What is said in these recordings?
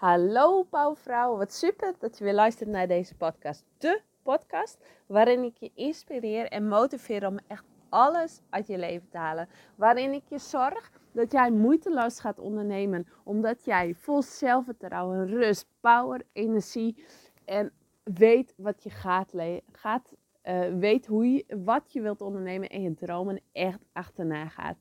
Hallo Pauwvrouw, wat super dat je weer luistert naar deze podcast. De podcast waarin ik je inspireer en motiveer om echt alles uit je leven te halen. Waarin ik je zorg dat jij moeiteloos gaat ondernemen, omdat jij vol zelfvertrouwen, rust, power, energie en weet wat je gaat, gaat uh, weet hoe je, wat je wilt ondernemen en je dromen echt achterna gaat.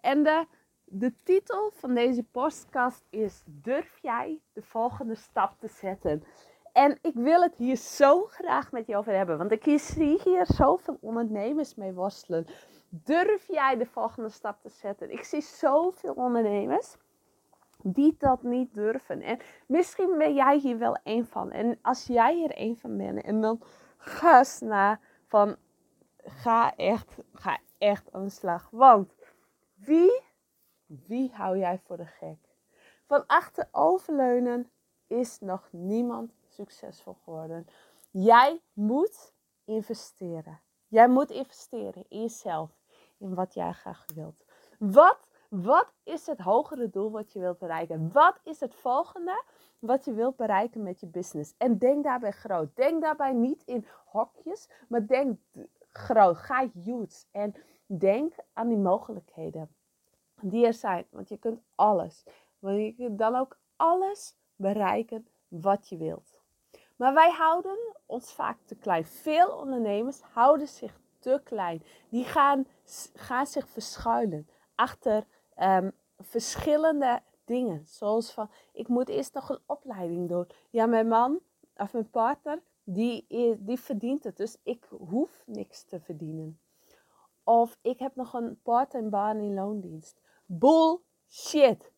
En de de titel van deze podcast is Durf jij de volgende stap te zetten? En ik wil het hier zo graag met je over hebben, want ik zie hier zoveel ondernemers mee worstelen. Durf jij de volgende stap te zetten? Ik zie zoveel ondernemers die dat niet durven. En misschien ben jij hier wel een van. En als jij hier een van bent, en dan ga naar van ga echt, ga echt aan de slag. Want wie wie hou jij voor de gek? Van achteroverleunen is nog niemand succesvol geworden. Jij moet investeren. Jij moet investeren in jezelf, in wat jij graag wilt. Wat, wat is het hogere doel wat je wilt bereiken? Wat is het volgende wat je wilt bereiken met je business? En denk daarbij groot. Denk daarbij niet in hokjes, maar denk groot. Ga huge en denk aan die mogelijkheden die er zijn. Want je kunt alles. Want je kunt dan ook alles bereiken wat je wilt. Maar wij houden ons vaak te klein. Veel ondernemers houden zich te klein. Die gaan, gaan zich verschuilen achter ehm, verschillende dingen. Zoals van, ik moet eerst nog een opleiding doen. Ja, mijn man of mijn partner, die, die verdient het. Dus ik hoef niks te verdienen. Of ik heb nog een part-time baan in loondienst. Bullshit.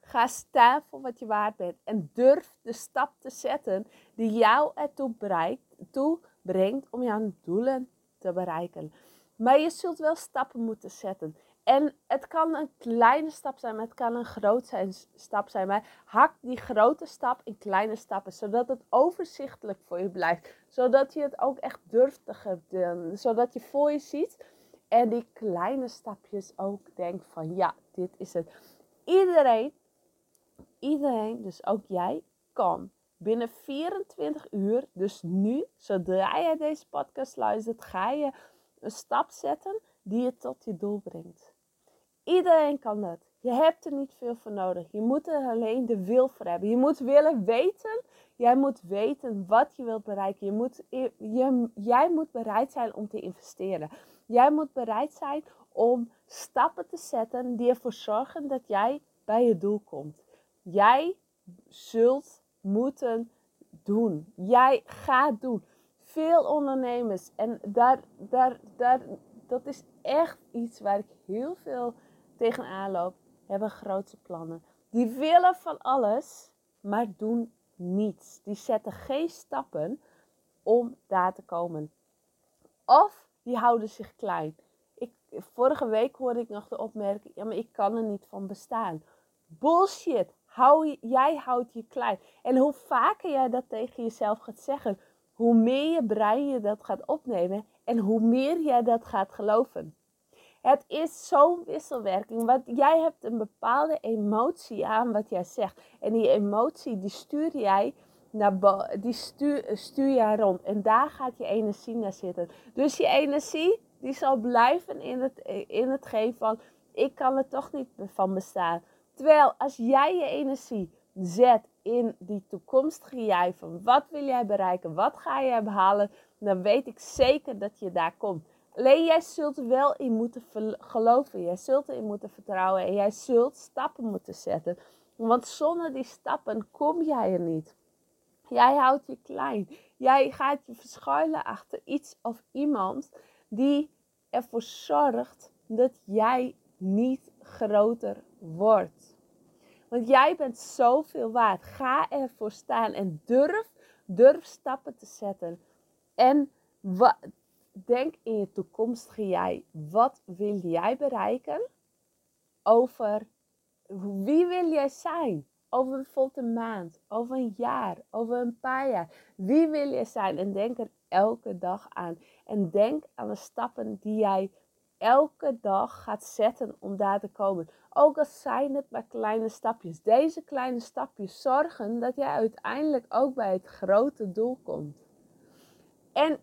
Ga staan voor wat je waard bent en durf de stap te zetten die jou ertoe bereikt, toe brengt om jouw doelen te bereiken. Maar je zult wel stappen moeten zetten. En het kan een kleine stap zijn, maar het kan een grote stap zijn. Maar hak die grote stap in kleine stappen, zodat het overzichtelijk voor je blijft. Zodat je het ook echt durft te gebeuren. Zodat je voor je ziet en die kleine stapjes ook denkt van ja, dit is het. Iedereen, iedereen, dus ook jij, kan binnen 24 uur, dus nu, zodra jij deze podcast luistert, ga je een stap zetten die je tot je doel brengt. Iedereen kan dat. Je hebt er niet veel voor nodig. Je moet er alleen de wil voor hebben. Je moet willen weten. Jij moet weten wat je wilt bereiken. Je moet, je, jij moet bereid zijn om te investeren. Jij moet bereid zijn om stappen te zetten die ervoor zorgen dat jij bij je doel komt. Jij zult moeten doen. Jij gaat doen. Veel ondernemers, en daar, daar, daar, dat is echt iets waar ik heel veel tegenaan loop, hebben grote plannen. Die willen van alles, maar doen niets. Die zetten geen stappen om daar te komen. Of die houden zich klein. Ik, vorige week hoorde ik nog de opmerking, ja, maar ik kan er niet van bestaan. Bullshit. Hou, jij houdt je klein. En hoe vaker jij dat tegen jezelf gaat zeggen, hoe meer je brein je dat gaat opnemen en hoe meer jij dat gaat geloven. Het is zo'n wisselwerking. Want jij hebt een bepaalde emotie aan wat jij zegt. En die emotie die stuur jij die stuur, stuur je rond. En daar gaat je energie naar zitten. Dus je energie die zal blijven in het, in het geven van ik kan er toch niet van bestaan. Terwijl als jij je energie zet in die toekomstige jij van wat wil jij bereiken, wat ga je behalen, dan weet ik zeker dat je daar komt. Alleen jij zult er wel in moeten geloven, jij zult erin moeten vertrouwen en jij zult stappen moeten zetten. Want zonder die stappen kom jij er niet. Jij houdt je klein. Jij gaat je verschuilen achter iets of iemand die ervoor zorgt dat jij niet groter wordt. Want jij bent zoveel waard. Ga ervoor staan en durf, durf stappen te zetten. En wat, denk in je toekomstige jij. Wat wil jij bereiken? Over wie wil jij zijn? Over bijvoorbeeld een maand, over een jaar, over een paar jaar. Wie wil je zijn? En denk er elke dag aan. En denk aan de stappen die jij elke dag gaat zetten om daar te komen. Ook al zijn het maar kleine stapjes. Deze kleine stapjes zorgen dat jij uiteindelijk ook bij het grote doel komt. En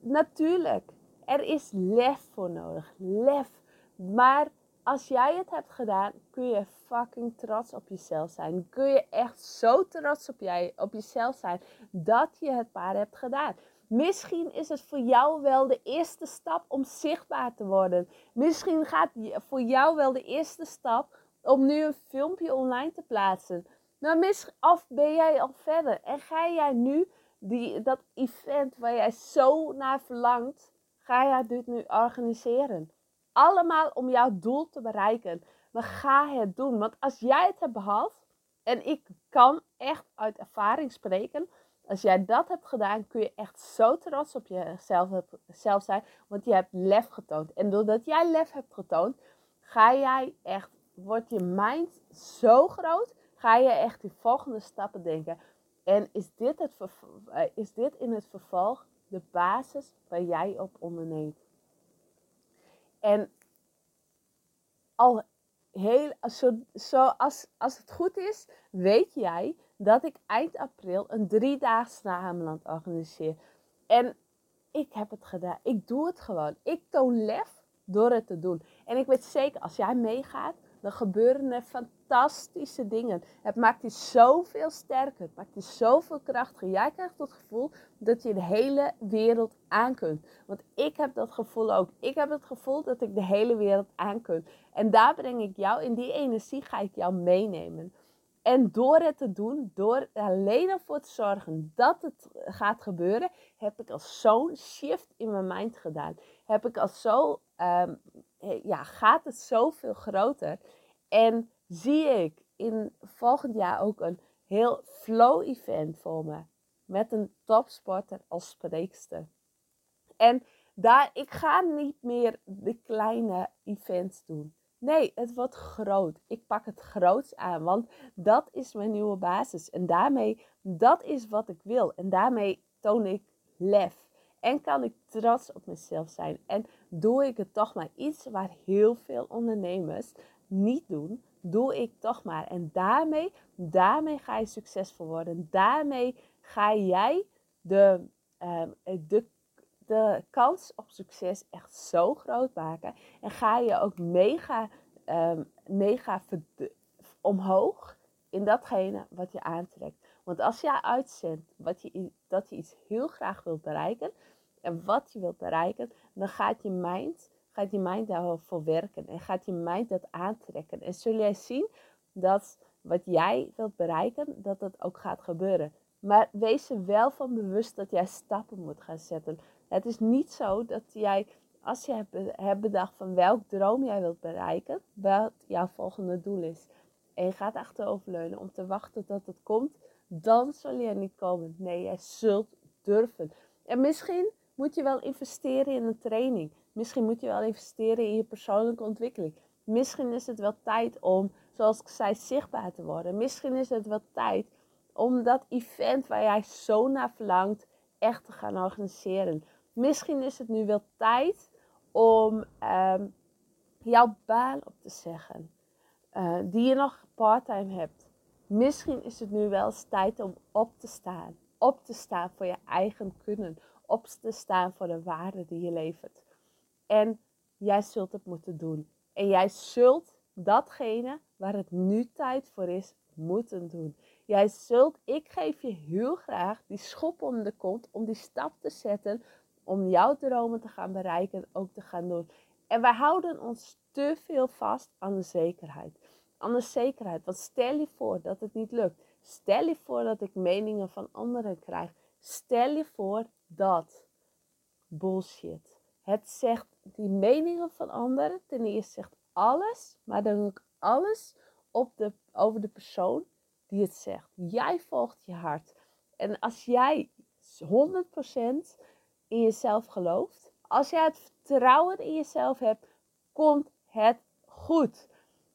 natuurlijk, er is lef voor nodig. Lef. Maar als jij het hebt gedaan, kun je fucking trots op jezelf zijn. Kun je echt zo trots op, jij, op jezelf zijn dat je het maar hebt gedaan. Misschien is het voor jou wel de eerste stap om zichtbaar te worden. Misschien gaat voor jou wel de eerste stap om nu een filmpje online te plaatsen. Nou, of ben jij al verder en ga jij nu die, dat event waar jij zo naar verlangt, ga jij dit nu organiseren? Allemaal om jouw doel te bereiken. Maar ga het doen. Want als jij het hebt behaald, en ik kan echt uit ervaring spreken, als jij dat hebt gedaan, kun je echt zo trots op jezelf zelf zijn. Want je hebt lef getoond. En doordat jij lef hebt getoond, ga jij echt, wordt je mind zo groot, ga je echt die volgende stappen denken. En is dit, het, eh, is dit in het vervolg de basis waar jij op onderneemt? En al heel, zo, zo als, als het goed is, weet jij dat ik eind april een driedaags Hameland organiseer. En ik heb het gedaan. Ik doe het gewoon. Ik toon lef door het te doen. En ik weet zeker, als jij meegaat, dan gebeuren er fantastische dingen. Het maakt je zoveel sterker. Het maakt je zoveel krachtiger. Jij krijgt het gevoel dat je de hele wereld aan kunt. Want ik heb dat gevoel ook. Ik heb het gevoel dat ik de hele wereld aan kan. En daar breng ik jou, in die energie ga ik jou meenemen. En door het te doen, door alleen ervoor te zorgen dat het gaat gebeuren, heb ik al zo'n shift in mijn mind gedaan. Heb ik al zo, ehm, ja, gaat het zoveel groter. En zie ik in volgend jaar ook een heel flow event voor me. Met een topsporter als spreekster. En daar, ik ga niet meer de kleine events doen. Nee, het wordt groot. Ik pak het groots aan, want dat is mijn nieuwe basis. En daarmee, dat is wat ik wil. En daarmee toon ik lef. En kan ik trots op mezelf zijn. En doe ik het toch maar iets waar heel veel ondernemers niet doen, doe ik toch maar. En daarmee, daarmee ga je succesvol worden. Daarmee ga jij de, uh, de de kans op succes echt zo groot maken. En ga je ook mega, um, mega omhoog in datgene wat je aantrekt. Want als je uitzendt wat je, dat je iets heel graag wilt bereiken en wat je wilt bereiken, dan gaat je mind, gaat je mind daarvoor werken en gaat je mind dat aantrekken. En zul jij zien dat wat jij wilt bereiken, dat dat ook gaat gebeuren. Maar wees er wel van bewust dat jij stappen moet gaan zetten. Het is niet zo dat jij, als je hebt bedacht van welk droom jij wilt bereiken, wat jouw volgende doel is. En je gaat achteroverleunen om te wachten tot het komt, dan zul je er niet komen. Nee, jij zult durven. En misschien moet je wel investeren in een training. Misschien moet je wel investeren in je persoonlijke ontwikkeling. Misschien is het wel tijd om, zoals ik zei, zichtbaar te worden. Misschien is het wel tijd om dat event waar jij zo naar verlangt, echt te gaan organiseren. Misschien is het nu wel tijd om um, jouw baan op te zeggen, uh, die je nog parttime hebt. Misschien is het nu wel eens tijd om op te staan. Op te staan voor je eigen kunnen. Op te staan voor de waarde die je levert. En jij zult het moeten doen. En jij zult datgene waar het nu tijd voor is, moeten doen. Jij zult, ik geef je heel graag die schop onder de kont om die stap te zetten om jouw dromen te gaan bereiken, ook te gaan doen. En wij houden ons te veel vast aan de zekerheid. Aan de zekerheid. Want stel je voor dat het niet lukt. Stel je voor dat ik meningen van anderen krijg. Stel je voor dat. Bullshit. Het zegt die meningen van anderen. Ten eerste zegt alles, maar dan ook alles op de, over de persoon die het zegt. Jij volgt je hart. En als jij 100% in jezelf gelooft, als jij het vertrouwen in jezelf hebt, komt het goed.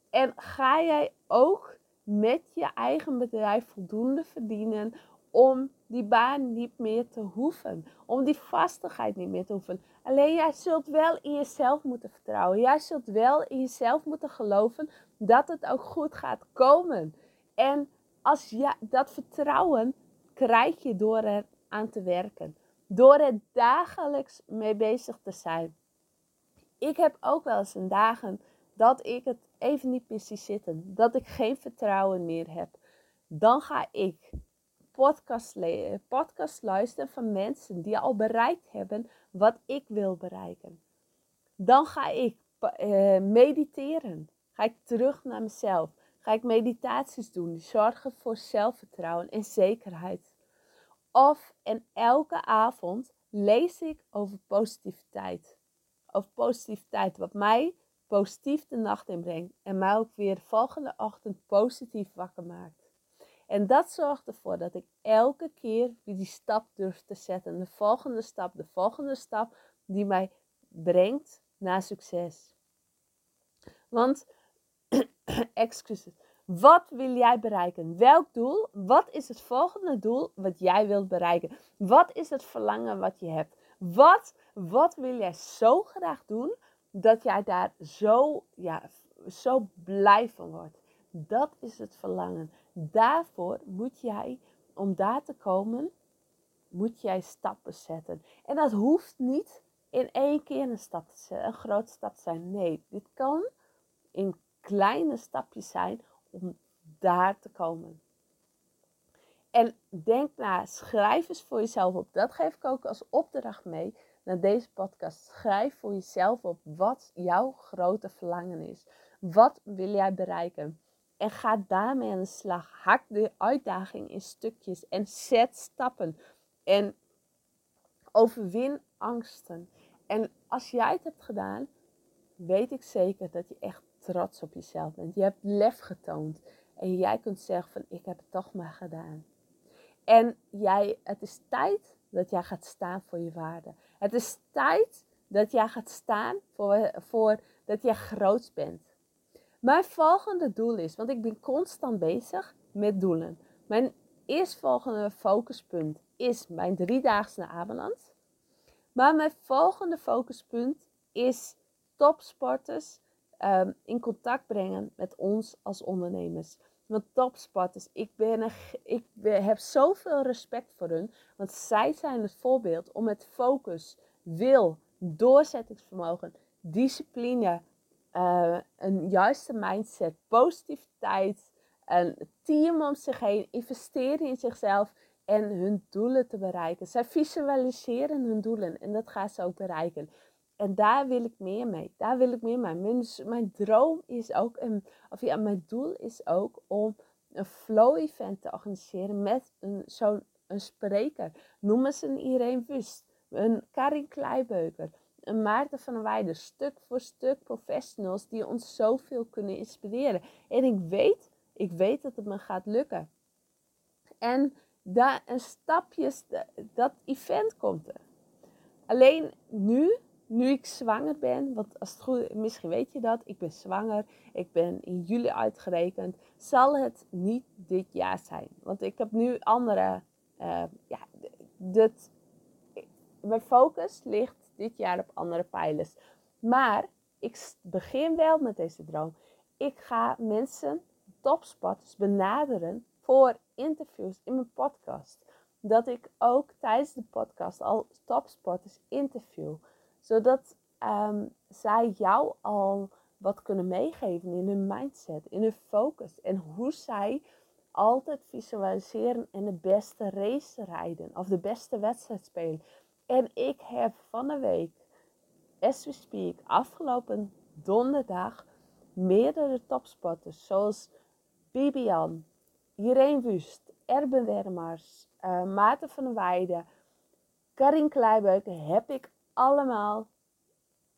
En ga jij ook met je eigen bedrijf voldoende verdienen om die baan niet meer te hoeven. Om die vastigheid niet meer te hoeven. Alleen jij zult wel in jezelf moeten vertrouwen. Jij zult wel in jezelf moeten geloven dat het ook goed gaat komen. En als je dat vertrouwen krijg je door er aan te werken. Door er dagelijks mee bezig te zijn. Ik heb ook wel eens een dagen dat ik het even niet precies zitten. Dat ik geen vertrouwen meer heb. Dan ga ik podcast, podcast luisteren van mensen die al bereikt hebben wat ik wil bereiken. Dan ga ik uh, mediteren. Ga ik terug naar mezelf. Ga ik meditaties doen die zorgen voor zelfvertrouwen en zekerheid. Of en elke avond lees ik over positiviteit. Over positiviteit, wat mij positief de nacht inbrengt en mij ook weer de volgende ochtend positief wakker maakt. En dat zorgt ervoor dat ik elke keer weer die stap durf te zetten. De volgende stap, de volgende stap die mij brengt naar succes. Want, excuses, wat wil jij bereiken? Welk doel? Wat is het volgende doel wat jij wilt bereiken? Wat is het verlangen wat je hebt? Wat, wat wil jij zo graag doen dat jij daar zo, ja, zo blij van wordt? Dat is het verlangen. Daarvoor moet jij, om daar te komen, moet jij stappen zetten. En dat hoeft niet in één keer een, stap een grote stap te zijn. Nee, dit kan in kleine stapjes zijn om daar te komen. En denk na, schrijf eens voor jezelf op. Dat geef ik ook als opdracht mee naar deze podcast. Schrijf voor jezelf op wat jouw grote verlangen is. Wat wil jij bereiken? En ga daarmee aan de slag. Hak de uitdaging in stukjes en zet stappen. En overwin angsten. En als jij het hebt gedaan, weet ik zeker dat je echt trots op jezelf bent. Je hebt lef getoond. En jij kunt zeggen van ik heb het toch maar gedaan. En jij, het is tijd dat jij gaat staan voor je waarde. Het is tijd dat jij gaat staan voor, voor dat jij groot bent. Mijn volgende doel is, want ik ben constant bezig met doelen. Mijn eerstvolgende focuspunt is mijn driedaagse naar Ameland. Maar mijn volgende focuspunt is topsporters um, in contact brengen met ons als ondernemers. Want topsporters, ik, ben ik heb zoveel respect voor hun. Want zij zijn het voorbeeld om met focus, wil, doorzettingsvermogen, discipline, uh, een juiste mindset, positiviteit, een team om zich heen, investeren in zichzelf en hun doelen te bereiken. Zij visualiseren hun doelen en dat gaan ze ook bereiken. En daar wil ik meer mee. Daar wil ik meer mee. Mijn, mijn droom is ook, een, of ja, mijn doel is ook om een flow event te organiseren met een, zo'n een spreker. Noem ze een Irene een Karin Kleibeuker, een Maarten van Weijden. Stuk voor stuk professionals die ons zoveel kunnen inspireren. En ik weet, ik weet dat het me gaat lukken. En daar een stapjes, dat event komt er. Alleen nu nu ik zwanger ben, want als het goed misschien weet je dat, ik ben zwanger, ik ben in juli uitgerekend, zal het niet dit jaar zijn. Want ik heb nu andere, uh, ja, dit, mijn focus ligt dit jaar op andere pijlers. Maar ik begin wel met deze droom. Ik ga mensen, topspotters, benaderen voor interviews in mijn podcast. Dat ik ook tijdens de podcast al topspotters interview zodat um, zij jou al wat kunnen meegeven in hun mindset, in hun focus. En hoe zij altijd visualiseren en de beste race rijden. Of de beste wedstrijd spelen. En ik heb van de week, as we speak, afgelopen donderdag meerdere topspotters. Zoals Bibian, Irene Wust, Erben Wermars, uh, Maarten van Weijden, Karin Kleibeuken heb ik allemaal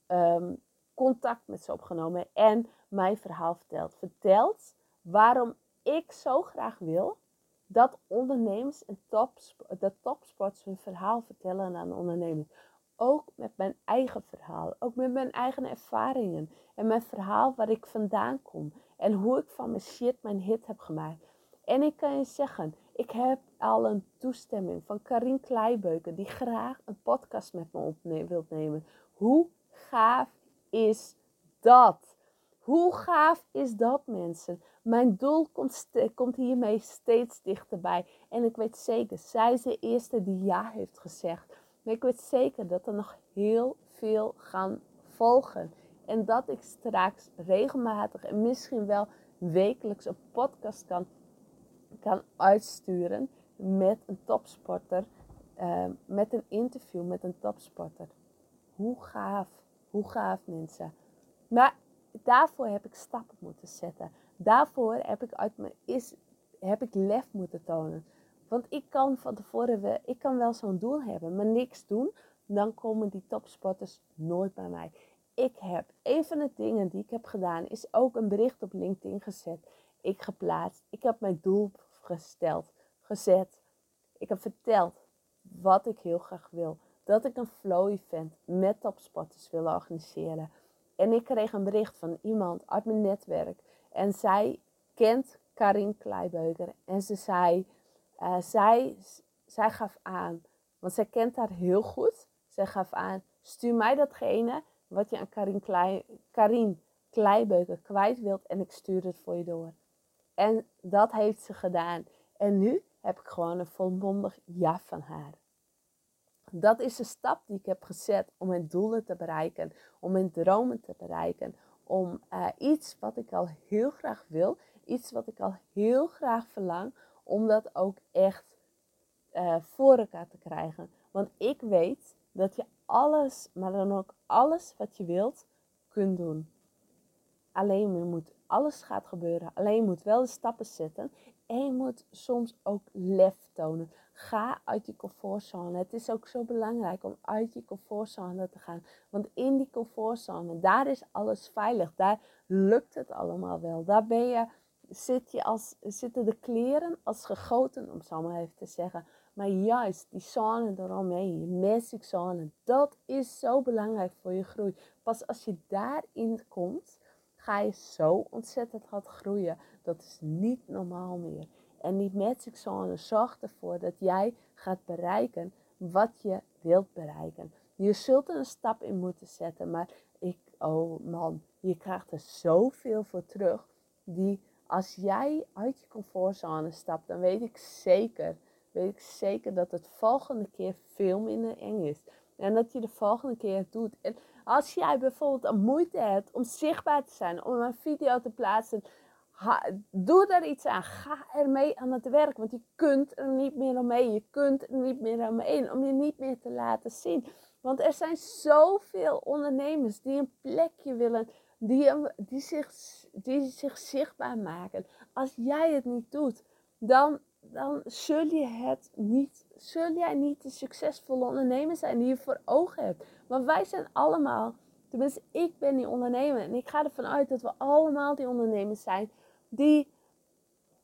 um, contact met ze opgenomen en mijn verhaal verteld. Verteld waarom ik zo graag wil dat ondernemers en tops, dat topsports hun verhaal vertellen aan ondernemers. Ook met mijn eigen verhaal, ook met mijn eigen ervaringen en mijn verhaal waar ik vandaan kom en hoe ik van mijn shit mijn hit heb gemaakt. En ik kan je zeggen, ik heb al een toestemming van Karin Kleibeuken, die graag een podcast met me wilt nemen. Hoe gaaf is dat? Hoe gaaf is dat, mensen? Mijn doel komt, komt hiermee steeds dichterbij. En ik weet zeker, zij is de eerste die ja heeft gezegd. Maar ik weet zeker dat er nog heel veel gaan volgen. En dat ik straks regelmatig en misschien wel wekelijks een podcast kan, kan uitsturen met een topsporter. Uh, met een interview met een topsporter. Hoe gaaf, hoe gaaf mensen. Maar daarvoor heb ik stappen moeten zetten. Daarvoor heb ik, uit me, is, heb ik lef moeten tonen. Want ik kan van tevoren, ik kan wel zo'n doel hebben, maar niks doen. Dan komen die topsporters nooit bij mij. Ik heb, een van de dingen die ik heb gedaan, is ook een bericht op LinkedIn gezet. Ik geplaatst. Ik heb mijn doel gesteld, gezet. Ik heb verteld wat ik heel graag wil. Dat ik een flow event met topsporters wil organiseren. En ik kreeg een bericht van iemand uit mijn netwerk. En zij kent Karin Kleibeuker. En ze zei, uh, zij, zij gaf aan, want zij kent haar heel goed. Zij gaf aan, stuur mij datgene wat je aan Karin, Karin Kleibeuker kwijt wilt. En ik stuur het voor je door. En dat heeft ze gedaan. En nu heb ik gewoon een volmondig ja van haar. Dat is de stap die ik heb gezet om mijn doelen te bereiken, om mijn dromen te bereiken, om uh, iets wat ik al heel graag wil, iets wat ik al heel graag verlang, om dat ook echt uh, voor elkaar te krijgen. Want ik weet dat je alles, maar dan ook alles wat je wilt, kunt doen. Alleen je moet, alles gaat gebeuren. Alleen je moet wel de stappen zetten. En je moet soms ook lef tonen. Ga uit je comfortzone. Het is ook zo belangrijk om uit je comfortzone te gaan. Want in die comfortzone, daar is alles veilig. Daar lukt het allemaal wel. Daar ben je, zit je als, zitten de kleren als gegoten, om zo maar even te zeggen. Maar juist die zone eromheen, je magic zone, dat is zo belangrijk voor je groei. Pas als je daarin komt, ga je zo ontzettend hard groeien. Dat is niet normaal meer. En die magic zone zorgt ervoor dat jij gaat bereiken wat je wilt bereiken. Je zult er een stap in moeten zetten, maar ik, oh man, je krijgt er zoveel voor terug. Die als jij uit je comfortzone stapt, dan weet ik zeker, weet ik zeker dat het volgende keer veel minder eng is. En dat je de volgende keer het doet. En als jij bijvoorbeeld een moeite hebt om zichtbaar te zijn, om een video te plaatsen, doe daar iets aan. Ga ermee aan het werk. Want je kunt er niet meer omheen. Je kunt er niet meer omheen om je niet meer te laten zien. Want er zijn zoveel ondernemers die een plekje willen, die, die, zich, die zich zichtbaar maken. Als jij het niet doet, dan, dan zul, je het niet, zul jij niet de succesvolle ondernemer zijn die je voor ogen hebt. Want wij zijn allemaal, tenminste ik ben die ondernemer en ik ga ervan uit dat we allemaal die ondernemers zijn die,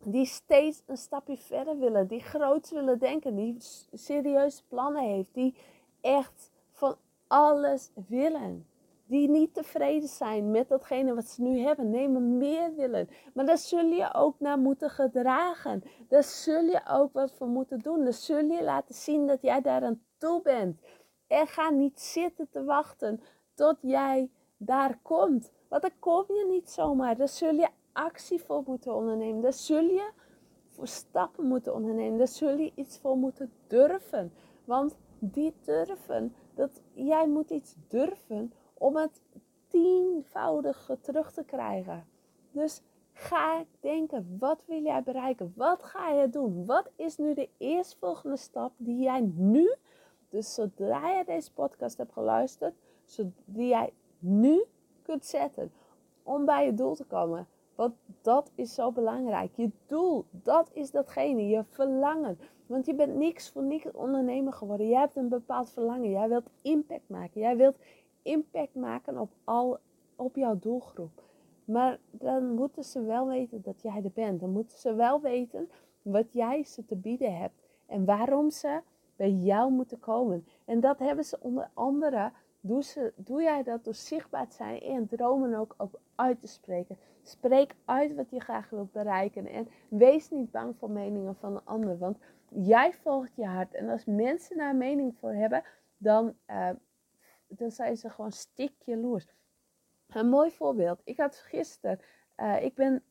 die steeds een stapje verder willen, die groots willen denken, die serieuze plannen heeft, die echt van alles willen. Die niet tevreden zijn met datgene wat ze nu hebben. Nee, maar meer willen. Maar daar zul je ook naar moeten gedragen. Daar zul je ook wat voor moeten doen. Daar zul je laten zien dat jij daar aan toe bent. En ga niet zitten te wachten tot jij daar komt. Want dan kom je niet zomaar. Daar zul je actie voor moeten ondernemen. Daar zul je voor stappen moeten ondernemen. Daar zul je iets voor moeten durven. Want die durven, dat jij moet iets durven om het tienvoudige terug te krijgen. Dus ga denken, wat wil jij bereiken? Wat ga je doen? Wat is nu de eerstvolgende stap die jij nu, dus zodra je deze podcast hebt geluisterd, die jij nu kunt zetten om bij je doel te komen? Want dat is zo belangrijk. Je doel, dat is datgene, je verlangen. Want je bent niks voor niks ondernemer geworden. Jij hebt een bepaald verlangen. Jij wilt impact maken. Jij wilt impact maken op, al, op jouw doelgroep. Maar dan moeten ze wel weten dat jij er bent. Dan moeten ze wel weten wat jij ze te bieden hebt. En waarom ze bij jou moeten komen. En dat hebben ze onder andere. Doe, ze, doe jij dat door zichtbaar te zijn en dromen ook op uit te spreken. Spreek uit wat je graag wilt bereiken. En wees niet bang voor meningen van een ander. Want jij volgt je hart. En als mensen daar mening voor hebben, dan, uh, dan zijn ze gewoon stik jaloers. Een mooi voorbeeld. Ik had gisteren, uh, ik ben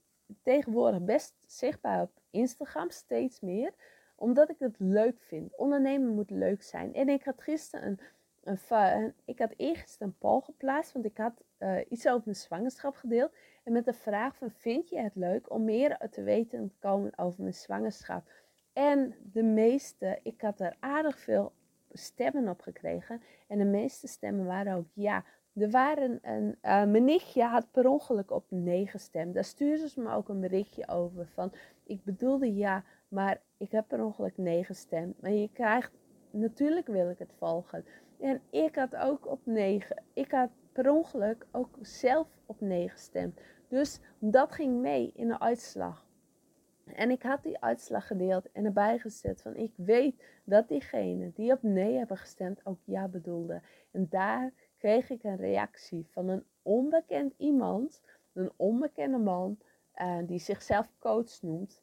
tegenwoordig best zichtbaar op Instagram, steeds meer. Omdat ik het leuk vind. Ondernemen moet leuk zijn. En ik had gisteren een, een, ik had eerst een poll geplaatst, want ik had uh, iets over mijn zwangerschap gedeeld. En met de vraag van, vind je het leuk om meer te weten te komen over mijn zwangerschap? En de meeste, ik had er aardig veel stemmen op gekregen. En de meeste stemmen waren ook ja. Er waren een, uh, mijn nichtje had per ongeluk op nee gestemd. Daar stuurde ze me ook een berichtje over van, ik bedoelde ja, maar ik heb per ongeluk nee gestemd. Maar je krijgt, natuurlijk wil ik het volgen. En ik had ook op 9. Ik had per ongeluk ook zelf op 9 gestemd. Dus dat ging mee in de uitslag. En ik had die uitslag gedeeld en erbij gezet van ik weet dat diegenen die op nee hebben gestemd ook ja bedoelden. En daar kreeg ik een reactie van een onbekend iemand, een onbekende man, uh, die zichzelf coach noemt.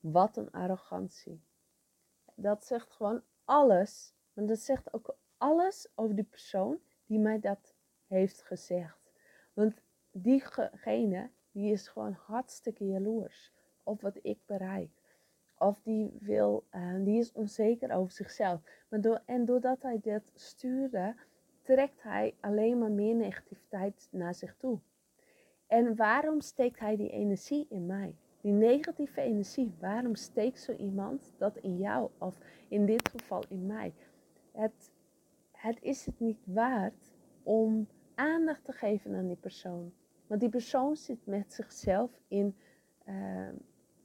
Wat een arrogantie. Dat zegt gewoon alles, maar dat zegt ook alles over die persoon die mij dat heeft gezegd. Want diegene, die is gewoon hartstikke jaloers op wat ik bereik. Of die, wil, uh, die is onzeker over zichzelf. En doordat hij dit stuurde, trekt hij alleen maar meer negativiteit naar zich toe. En waarom steekt hij die energie in mij? Die negatieve energie, waarom steekt zo iemand dat in jou? Of in dit geval in mij? Het, het is het niet waard om aandacht te geven aan die persoon. Want die persoon zit met zichzelf in, uh,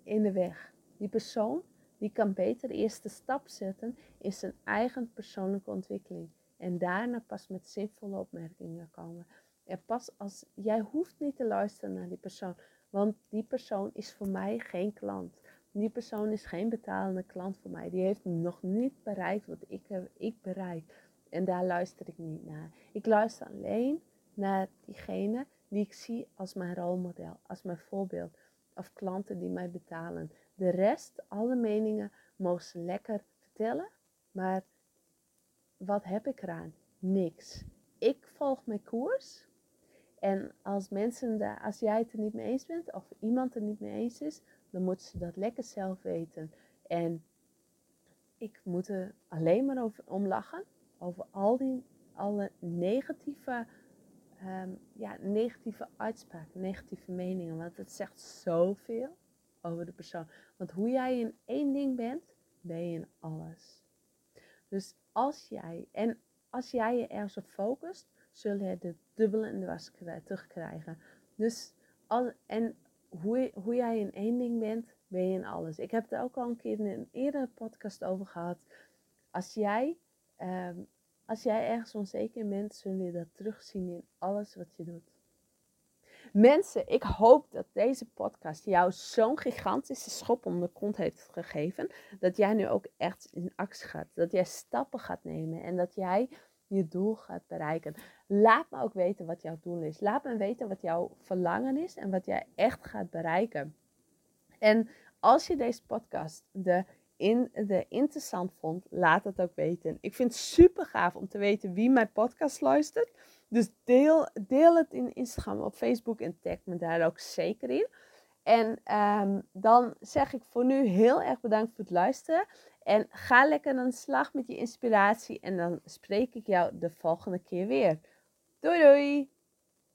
in de weg. Die persoon die kan beter de eerste stap zetten in zijn eigen persoonlijke ontwikkeling. En daarna pas met zinvolle opmerkingen komen. En pas als jij hoeft niet te luisteren naar die persoon, want die persoon is voor mij geen klant. Die persoon is geen betalende klant voor mij. Die heeft nog niet bereikt wat ik, ik bereik. En daar luister ik niet naar. Ik luister alleen naar diegene die ik zie als mijn rolmodel, als mijn voorbeeld. Of klanten die mij betalen. De rest, alle meningen, mogen ze lekker vertellen. Maar wat heb ik eraan? Niks. Ik volg mijn koers. En als mensen daar, als jij het er niet mee eens bent, of iemand er niet mee eens is, dan moeten ze dat lekker zelf weten. En ik moet er alleen maar om lachen over al die alle negatieve, um, ja, negatieve uitspraken, negatieve meningen. Want het zegt zoveel over de persoon. Want hoe jij in één ding bent, ben je in alles. Dus als jij, en als jij je ergens op focust, zul je de dubbele en dwars terugkrijgen. Dus al, en hoe, hoe jij in één ding bent, ben je in alles. Ik heb het ook al een keer in een eerdere podcast over gehad. Als jij um, als jij ergens onzeker bent, zul je dat terugzien in alles wat je doet. Mensen, ik hoop dat deze podcast jou zo'n gigantische schop om de kont heeft gegeven. Dat jij nu ook echt in actie gaat. Dat jij stappen gaat nemen en dat jij je doel gaat bereiken. Laat me ook weten wat jouw doel is. Laat me weten wat jouw verlangen is en wat jij echt gaat bereiken. En als je deze podcast de in de interessant vond, laat het ook weten. Ik vind het super gaaf om te weten wie mijn podcast luistert. Dus deel, deel het in Instagram, op Facebook en tag me daar ook zeker in. En um, dan zeg ik voor nu heel erg bedankt voor het luisteren. En ga lekker aan de slag met je inspiratie. En dan spreek ik jou de volgende keer weer. Doei doei!